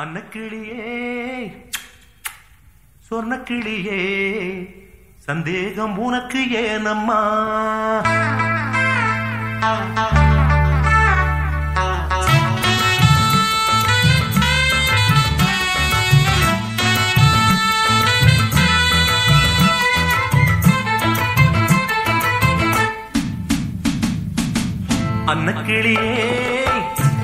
அன்னக்கிளியே. சொன்னக்கிளியே சந்தேகம் உனக்கு ஏனம்மா? அன்னக்கிளியே.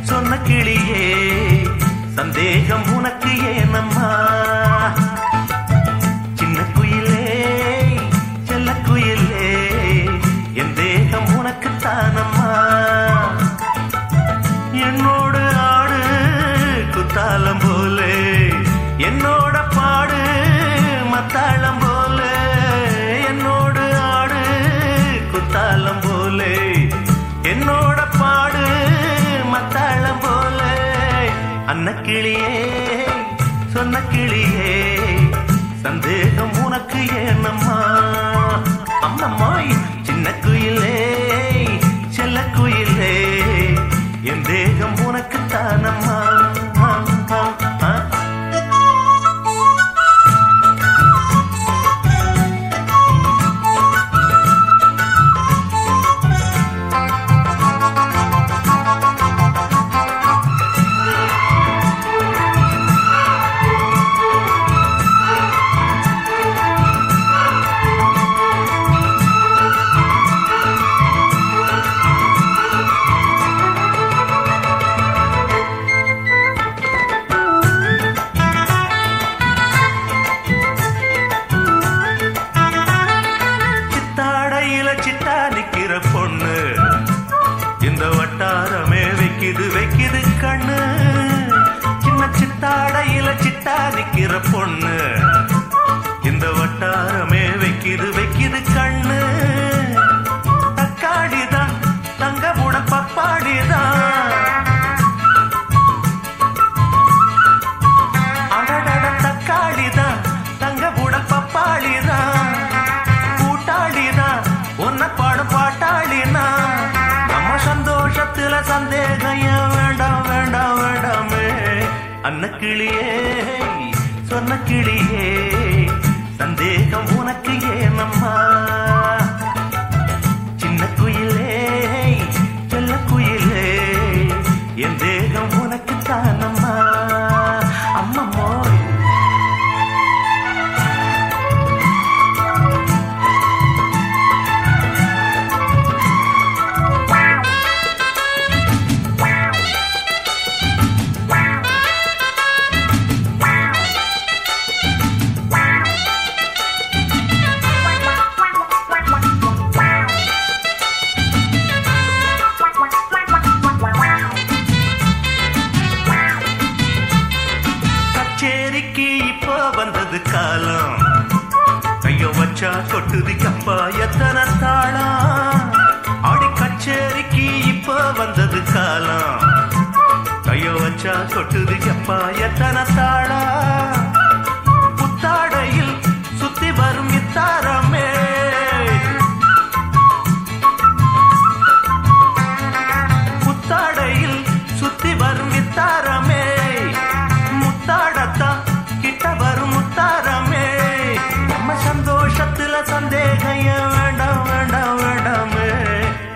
சொன்ன கிளியே சந்தேகம் உனக்கு ஏனம்மா? சின்ன குயிலே செல்ல குயிலே என் தேகம் உனக்கு தானம்மா? என்னோடு ஆடு குத்தாலம் போலே என்னோட பாடு மத்தாளம் போலே என்னோடு ஆடு குத்தாலம் போலே என்னோட பாடு மத்தாளம் போலே அன்ன கிளியே சொன்ன கிளியே சந்தேகம் உனக்கு ஏனம்மா? அம்மம்மாய் காட்டார் Friday.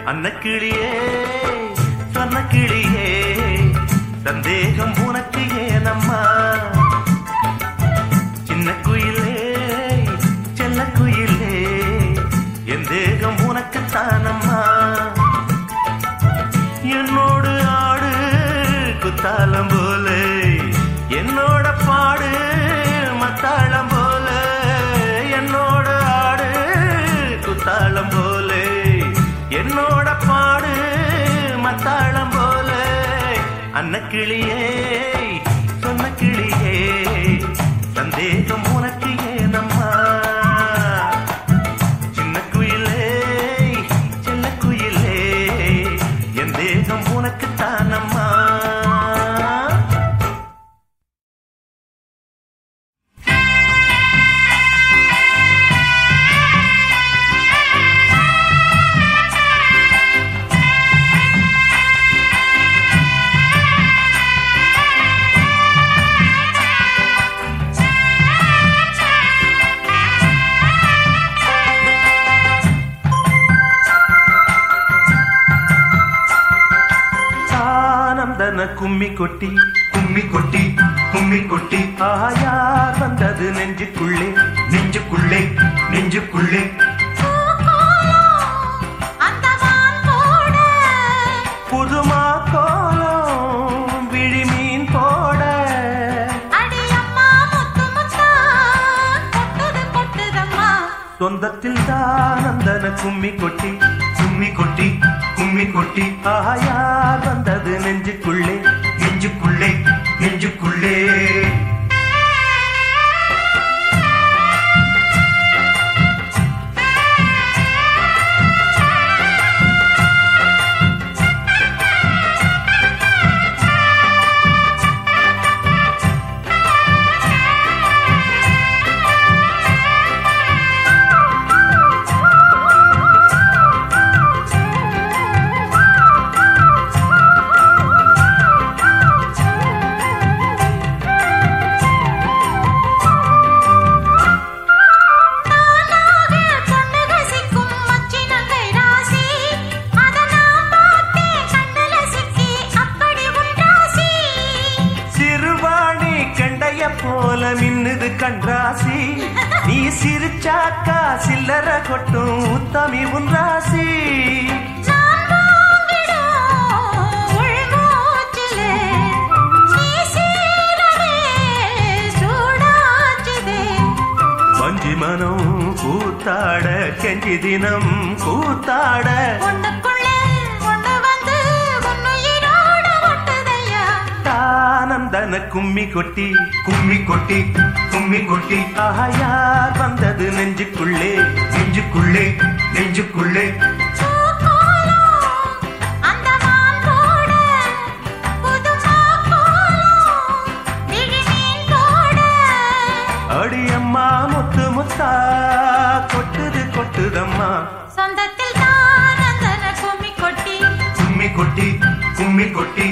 அன்னக்கிளியே சொன்ன கிளியே சந்தேகம் கிளியே சொன்ன கிளியே. சொந்தத்தில் கும்மி கொட்டி கும்மி கொட்டி கும்மி கொட்டி. ஆயார் வந்தது நெஞ்சுக்குள்ளே? நெஞ்சுக்குள்ளே நெஞ்சுக்குள்ளே. மின்னுது கண்ராசி? நீ சிரிச்சாக்கா சில்லற கொட்டும் உத்தமி உன் ராசி மனம் கூத்தாட கெஞ்சி தினம் கூத்தாட தானந்தன கும்மி கொட்டி கும்மி கொட்டி கும்மி கொட்டி. ஆயார் வந்தது நெஞ்சுக்குள்ளே? நெஞ்சுக்குள்ளே நெஞ்சுக்குள்ளே. அடியம்மா முத்து முத்தா கொட்டுது கொட்டுதம்மா. சொந்தத்தில் தான் கும்மி கொட்டி. கும்மி கொட்டி கும்மி கொட்டி.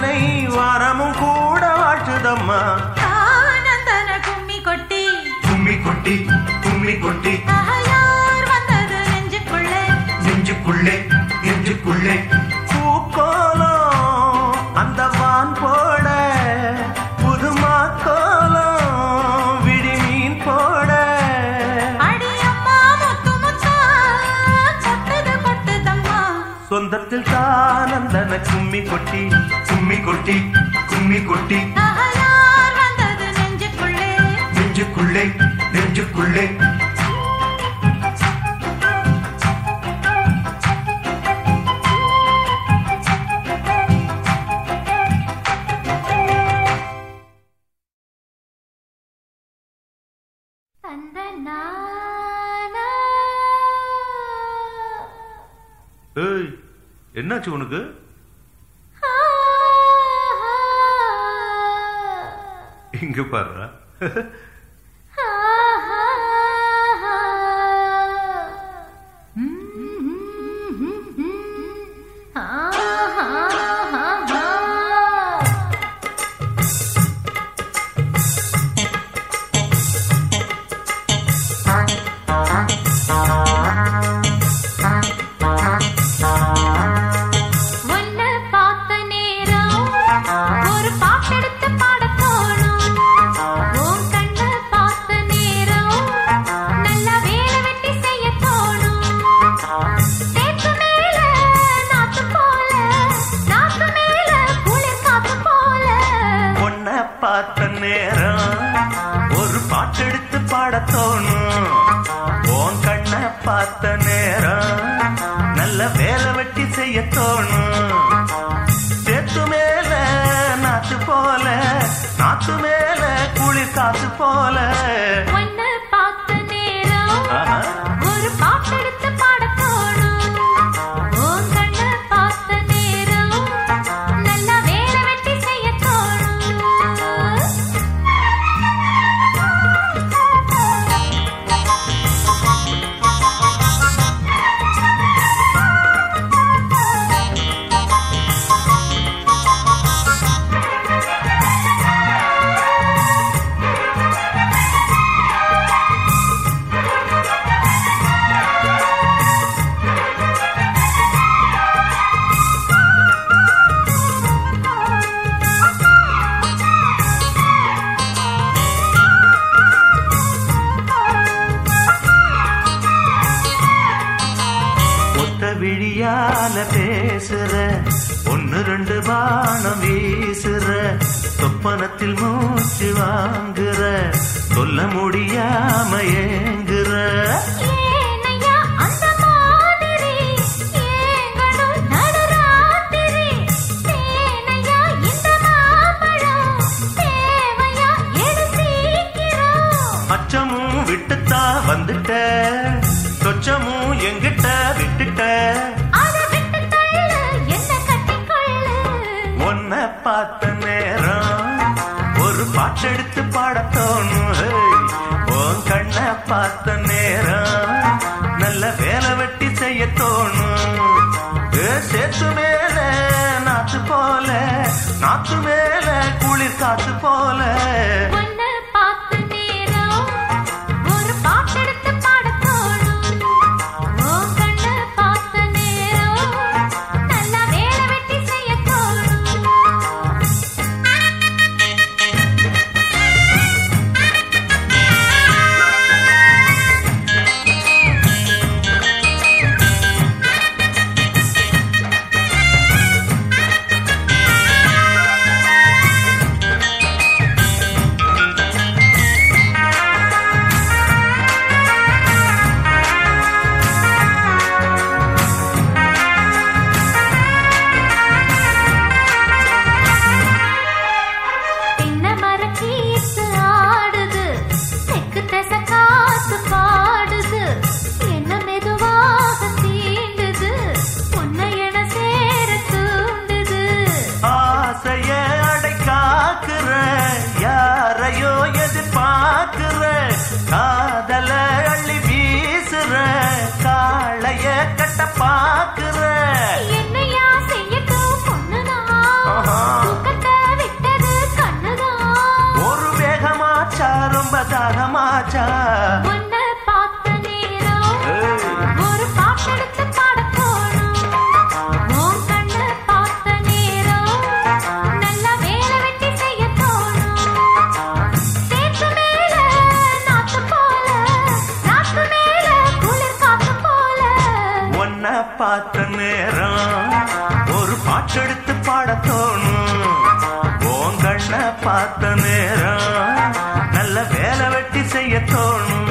ஆட்சிதனை வாரமும் கூட வாழ்த்துதம்மா. ஆனந்தன கும்மி கொட்டி, கும்மி கொட்டி கும்மி கொட்டி. ஆயார் வந்தது நெஞ்சுக்குள்ளே. நெஞ்சுக்குள்ளே நெஞ்சுக்குள்ளே. பூக்கோலம் அந்த வான் போட புதுமா கோலம் விழிமீன் போட அடியம்மா முத்து முத்தா, கொட்டுது கொட்டுதம்மா. சொந்தத்தில் தானந்தன கும்மி கொட்டி. கும்மி கொட்டி கும்மி கொட்டி. நெஞ்சுக்குள்ளே. நெஞ்சுக்குள்ளே ஏய் என்னாச்சு உனக்கு? இங்கே பாருடா. பாடத்தோணும் el mundo. விட்டு பாடத்தோணும் உன் கண்ணை பார்த்த நேரம் நல்ல வேலை வெட்டி செய்ய தோணும். சேத்து மேல நாத்து போல நாத்து மேல குளிர் காத்து போல. உன்னை பார்த்த நேரம் ஒரு பாட்டெடுத்து பாட தோணும். உன் கண்ணை பார்த்த நேரம் நல்ல வேலை வெட்டி செய்ய தோணும்.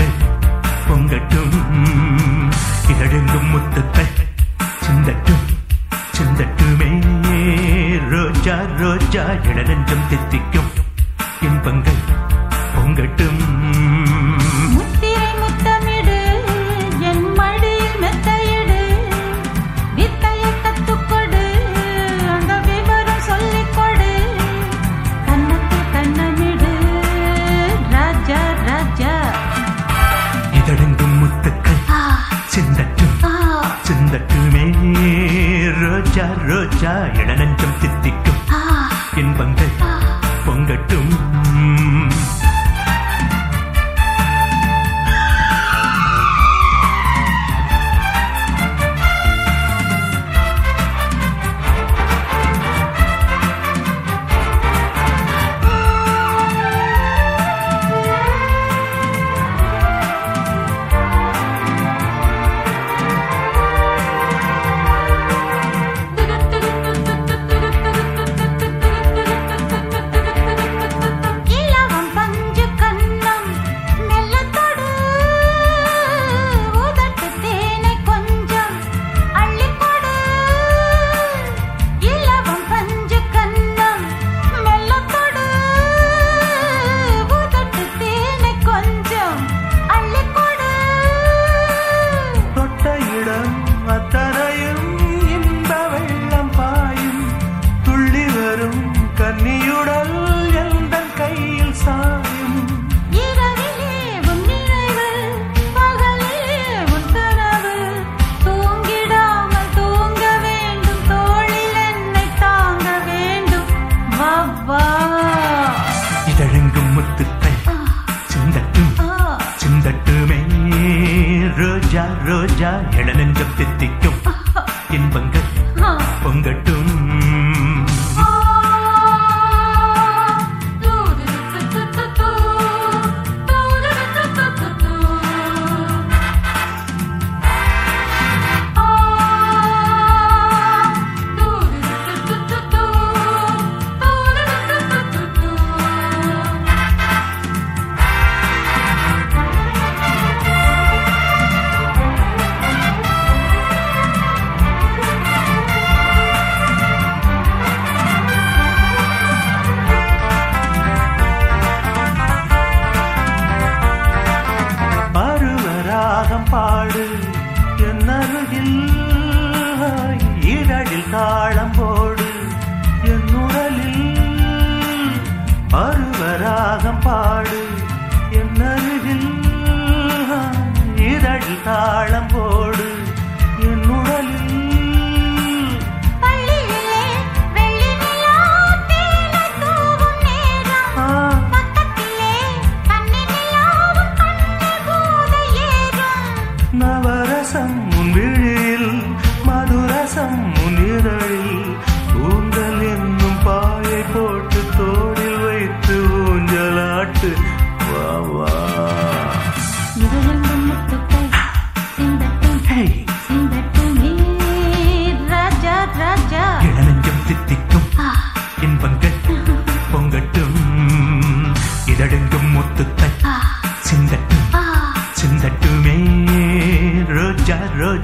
பொங்கட்டும் பொங்கட்டும். இதழெங்கும் முத்தத்தை சிந்தட்டும். சிந்தட்டுமே. ரோஜா ரோஜா இளநெஞ்சம் தித்திக்கும். இன்பங்கள் பொங்கட்டும். ರೋಚ ರೋಚ ಎಡ ya, la la la la என்னருகில் இடழில் தாளம் போடு. என்னுடலில் பருவராகம் பாடு. என்னருகில் இடழில் தாளம் போடு.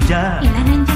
ya. Y la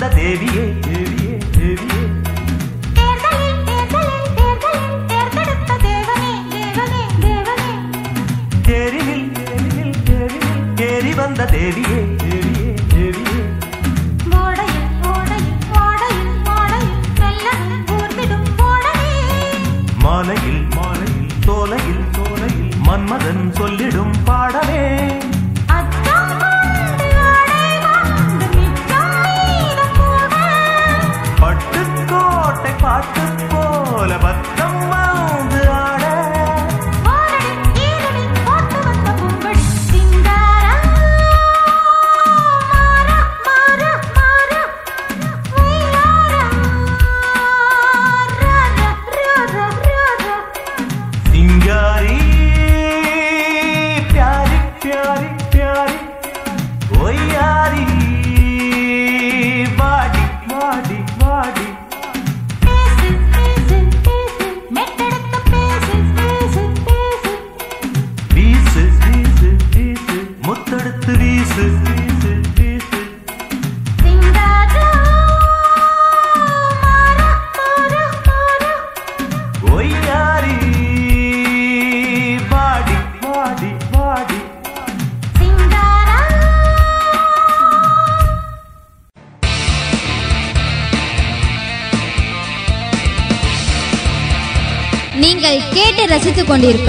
வந்த தேவியே தேவியே தேவியே. தேரினில் தேரினில் தேரினில் தேரி வந்த தேவியே தேவியே தேவியே. மாலையில் மாலையில் சோலையில் சோலையில் மன்மதன் சொல்லிடும் பாடலே